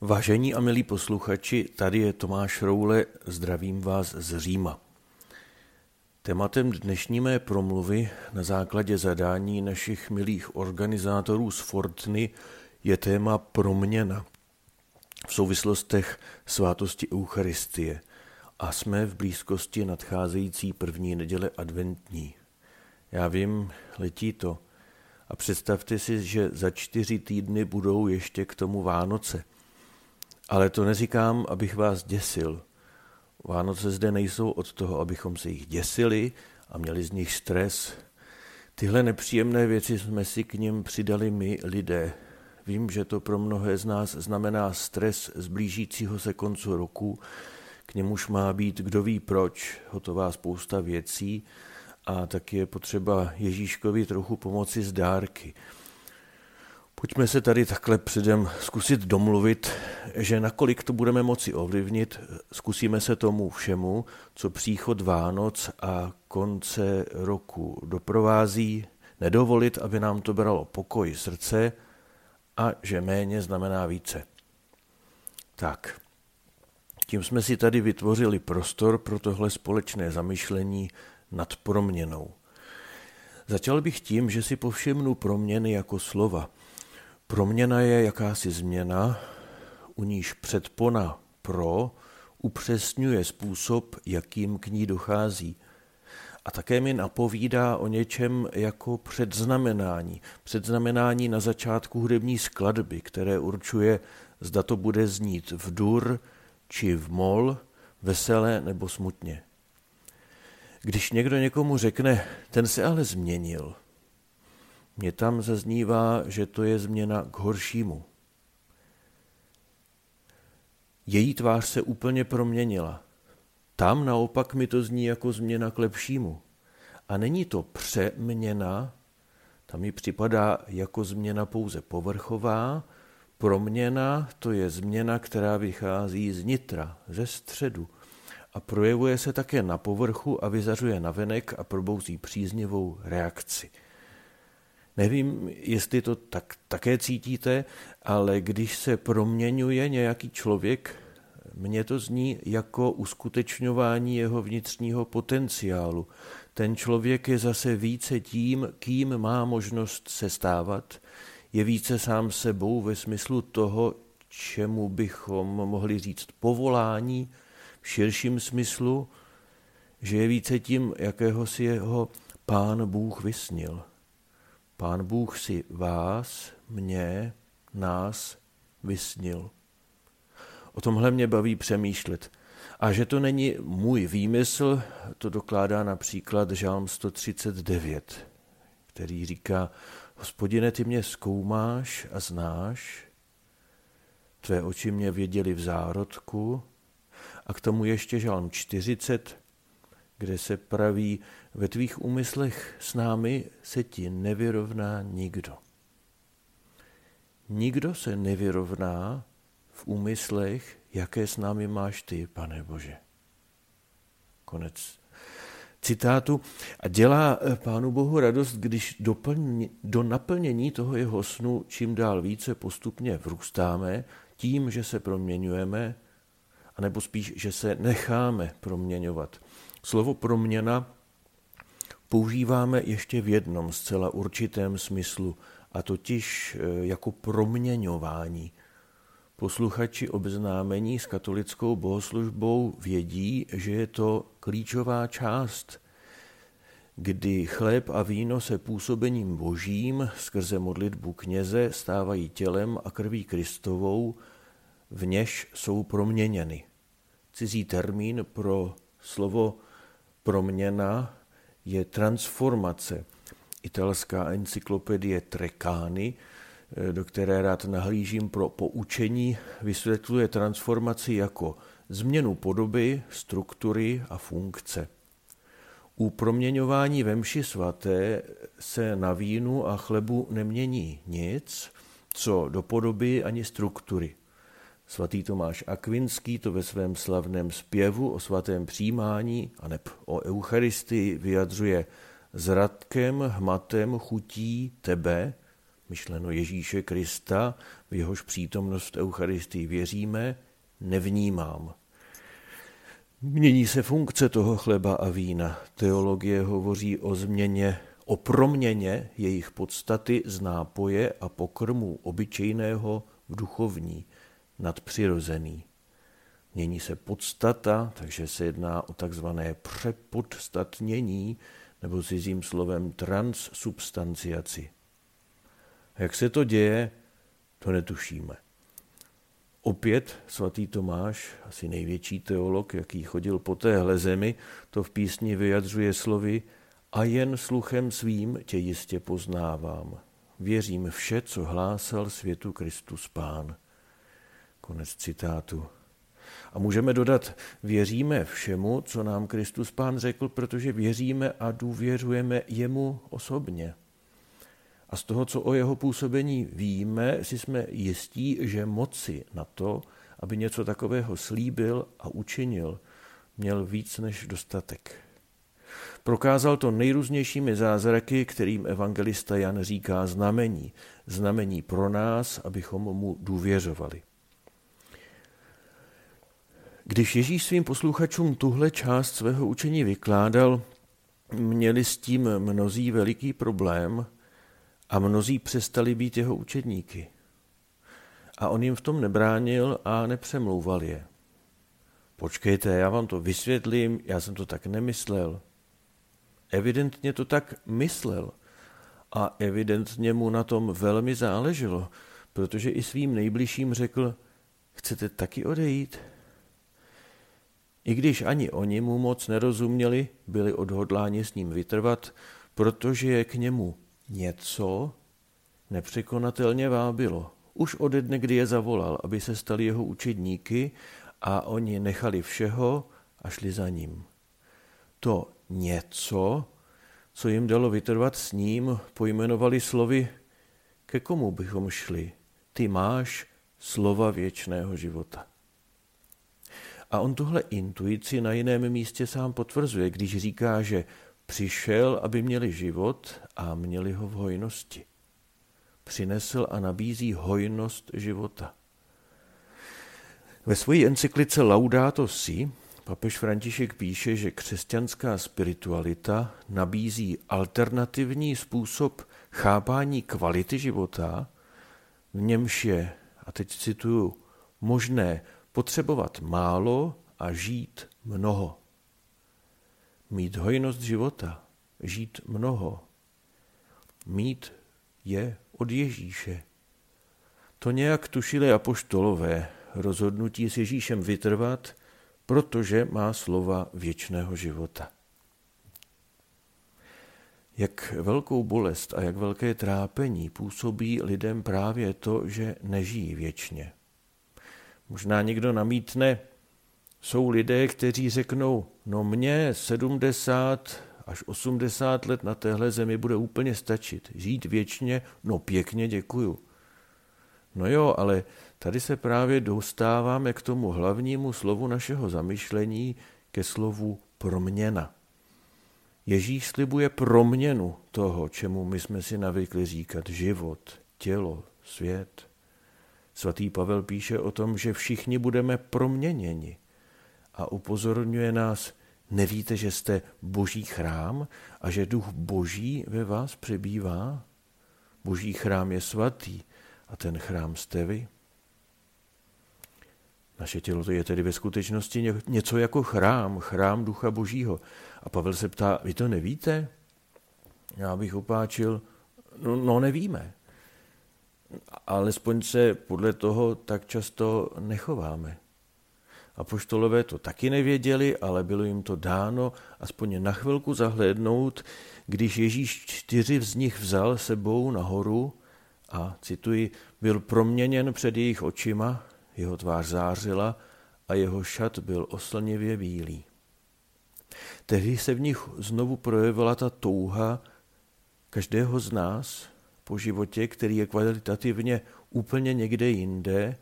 Vážení a milí posluchači, tady je Tomáš Roule, zdravím vás z Říma. Tématem dnešní mé promluvy na základě zadání našich milých organizátorů z Fortny je téma proměna v souvislostech svátosti Eucharistie a jsme v blízkosti nadcházející první neděle adventní. Já vím, letí to. A představte si, že za čtyři týdny budou ještě k tomu Vánoce – ale to neříkám, abych vás děsil. Vánoce zde nejsou od toho, abychom se jich děsili a měli z nich stres. Tyhle nepříjemné věci jsme si k ním přidali my, lidé. Vím, že to pro mnohé z nás znamená stres z blížícího se koncu roku, k němuž má být kdo ví proč, hotová spousta věcí a tak je potřeba Ježíškovi trochu pomoci z dárky. Pojďme se tady takhle předem zkusit domluvit, že nakolik to budeme moci ovlivnit, zkusíme se tomu všemu, co příchod Vánoc a konce roku doprovází, nedovolit, aby nám to bralo pokoj srdce a že méně znamená více. Tak, tím jsme si tady vytvořili prostor pro tohle společné zamyšlení nad proměnou. Začal bych tím, že si povšimnu proměny jako slova – Proměna je jakási změna, u níž předpona pro upřesňuje způsob, jakým k ní dochází. A také mi napovídá o něčem jako předznamenání. Předznamenání na začátku hudební skladby, které určuje, zda to bude znít v dur či v mol, veselé nebo smutně. Když někdo někomu řekne, ten se ale změnil – mně tam zaznívá, že to je změna k horšímu. Její tvář se úplně proměnila. Tam naopak mi to zní jako změna k lepšímu. A není to přeměna, tam mi připadá jako změna pouze povrchová, proměna to je změna, která vychází z nitra, ze středu a projevuje se také na povrchu a vyzařuje navenek a probouzí příznivou reakci. Nevím, jestli to tak, také cítíte, ale když se proměňuje nějaký člověk, mně to zní jako uskutečňování jeho vnitřního potenciálu. Ten člověk je zase více tím, kým má možnost se stávat, je více sám sebou ve smyslu toho, čemu bychom mohli říct povolání v širším smyslu, že je více tím, jakého si jeho pán Bůh vysnil. Pán Bůh si vás, mě, nás vysnil. O tomhle mě baví přemýšlet. A že to není můj výmysl, to dokládá například Žálm 139, který říká, hospodine, ty mě zkoumáš a znáš, tvé oči mě věděli v zárodku, a k tomu ještě Žálm 40, kde se praví, ve tvých úmyslech s námi se ti nevyrovná nikdo. Nikdo se nevyrovná v úmyslech, jaké s námi máš ty, pane Bože. Konec citátu. A dělá eh, Pánu Bohu radost, když do naplnění toho jeho snu čím dál více postupně vrůstáme, tím, že se proměňujeme, anebo spíš, že se necháme proměňovat. Slovo proměna používáme ještě v jednom zcela určitém smyslu, a totiž e, jako proměňování. Posluchači obeznámení s katolickou bohoslužbou vědí, že je to klíčová část, kdy chléb a víno se působením božím skrze modlitbu kněze stávají tělem a krví Kristovou, v něž jsou proměněny. Cizí termín pro slovo proměna je transformace. Italská encyklopedie Trekány, eh, do které rád nahlížím pro poučení, vysvětluje transformaci jako změnu podoby, struktury a funkce. U proměňování ve mši svaté se na vínu a chlebu nemění nic, co do podoby ani struktury. Svatý Tomáš Akvinský to ve svém slavném zpěvu o svatém přijímání a neb o Eucharistii vyjadřuje zradkem, hmatem, chutí tebe, myšleno Ježíše Krista, v jehož přítomnost Eucharistii věříme, nevnímám. Mění se funkce toho chleba a vína. Teologie hovoří o změně, o proměně jejich podstaty z nápoje a pokrmu obyčejného v duchovní, nadpřirozený. Mění se podstata, takže se jedná o takzvané přepodstatnění, nebo s jizím slovem transsubstanciaci. Jak se to děje, to netušíme. Opět svatý Tomáš, asi největší teolog, jaký chodil po téhle zemi, to v písni vyjadřuje slovy a jen sluchem svým tě jistě poznávám. Věřím vše, co hlásal světu Kristus Pán. Konec citátu. A můžeme dodat, věříme všemu, co nám Kristus Pán řekl, protože věříme a důvěřujeme jemu osobně. A z toho, co o jeho působení víme, si jsme jistí, že moci na to, aby něco takového slíbil a učinil, měl víc než dostatek. Prokázal to nejrůznějšími zázraky, kterým evangelista Jan říká znamení. Znamení pro nás, abychom mu důvěřovali. Když Ježíš svým posluchačům tuhle část svého učení vykládal, měli s tím mnozí veliký problém a mnozí přestali být jeho učedníky. A on jim v tom nebránil a nepřemlouval je. Počkejte, já vám to vysvětlím, já jsem to tak nemyslel. Evidentně to tak myslel a evidentně mu na tom velmi záleželo, protože i svým nejbližším řekl, chcete taky odejít? I když ani oni mu moc nerozuměli, byli odhodláni s ním vytrvat, protože je k němu něco nepřekonatelně vábilo. Už ode dne, kdy je zavolal, aby se stali jeho učedníky a oni nechali všeho a šli za ním. To něco, co jim dalo vytrvat s ním, pojmenovali slovy, ke komu bychom šli. Ty máš slova věčného života. A on tuhle intuici na jiném místě sám potvrzuje, když říká, že přišel, aby měli život a měli ho v hojnosti. Přinesl a nabízí hojnost života. Ve své encyklice Laudato Si papež František píše, že křesťanská spiritualita nabízí alternativní způsob chápání kvality života, v němž je, a teď cituju, možné potřebovat málo a žít mnoho. Mít hojnost života, žít mnoho. Mít je od Ježíše. To nějak tušili apoštolové, rozhodnutí s Ježíšem vytrvat, protože má slova věčného života. Jak velkou bolest a jak velké trápení působí lidem právě to, že nežijí věčně. Možná někdo namítne, jsou lidé, kteří řeknou, no mně 70 až 80 let na téhle zemi bude úplně stačit. Žít věčně, no pěkně děkuju. No jo, ale tady se právě dostáváme k tomu hlavnímu slovu našeho zamyšlení, ke slovu proměna. Ježíš slibuje proměnu toho, čemu my jsme si navykli říkat život, tělo, svět. Svatý Pavel píše o tom, že všichni budeme proměněni a upozorňuje nás, nevíte, že jste boží chrám a že duch boží ve vás přebývá? Boží chrám je svatý a ten chrám jste vy. Naše tělo to je tedy ve skutečnosti něco jako chrám, chrám ducha božího. A Pavel se ptá, vy to nevíte? Já bych opáčil, no, no nevíme alespoň se podle toho tak často nechováme. A poštolové to taky nevěděli, ale bylo jim to dáno aspoň na chvilku zahlédnout, když Ježíš čtyři z nich vzal sebou nahoru a, cituji, byl proměněn před jejich očima, jeho tvář zářila a jeho šat byl oslnivě bílý. Tehdy se v nich znovu projevila ta touha každého z nás, po životě, který je kvalitativně úplně někde jinde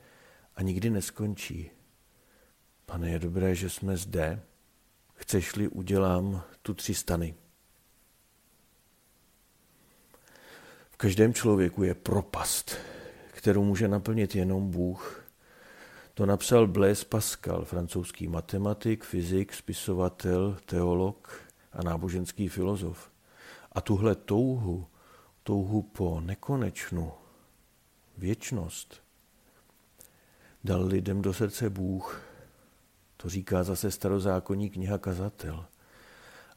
a nikdy neskončí. Pane, je dobré, že jsme zde. Chceš-li, udělám tu tři stany. V každém člověku je propast, kterou může naplnit jenom Bůh. To napsal Blaise Pascal, francouzský matematik, fyzik, spisovatel, teolog a náboženský filozof. A tuhle touhu, touhu po nekonečnu, věčnost, dal lidem do srdce Bůh. To říká zase starozákonní kniha Kazatel.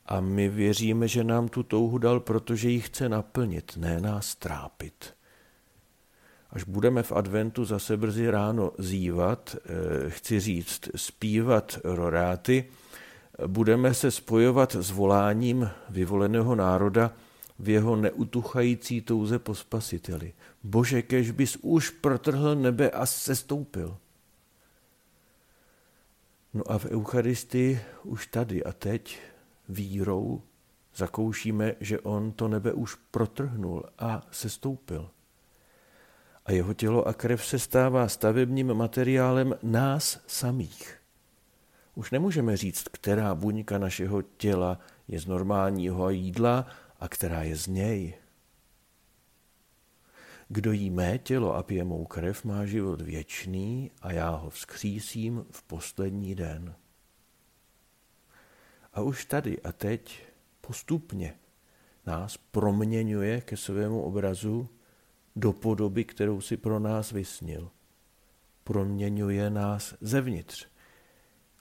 A my věříme, že nám tu touhu dal, protože ji chce naplnit, ne nás trápit. Až budeme v adventu zase brzy ráno zývat, eh, chci říct, zpívat roráty, budeme se spojovat s voláním vyvoleného národa v jeho neutuchající touze po spasiteli. Bože, kež bys už protrhl nebe a sestoupil. No a v Eucharistii už tady a teď vírou zakoušíme, že on to nebe už protrhnul a sestoupil. A jeho tělo a krev se stává stavebním materiálem nás samých. Už nemůžeme říct, která buňka našeho těla je z normálního jídla a která je z něj. Kdo jí mé tělo a pije mou krev, má život věčný a já ho vzkřísím v poslední den. A už tady a teď postupně nás proměňuje ke svému obrazu do podoby, kterou si pro nás vysnil. Proměňuje nás zevnitř,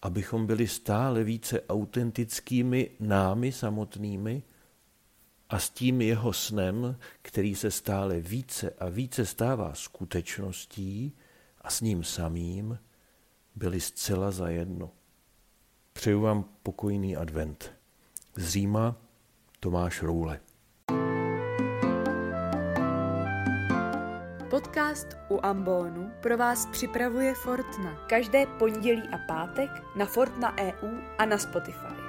abychom byli stále více autentickými námi samotnými a s tím jeho snem, který se stále více a více stává skutečností a s ním samým, byli zcela zajedno. Přeju vám pokojný advent. Z Říma Tomáš Roule. Podcast u Ambonu pro vás připravuje Fortna. Každé pondělí a pátek na Fortna EU a na Spotify.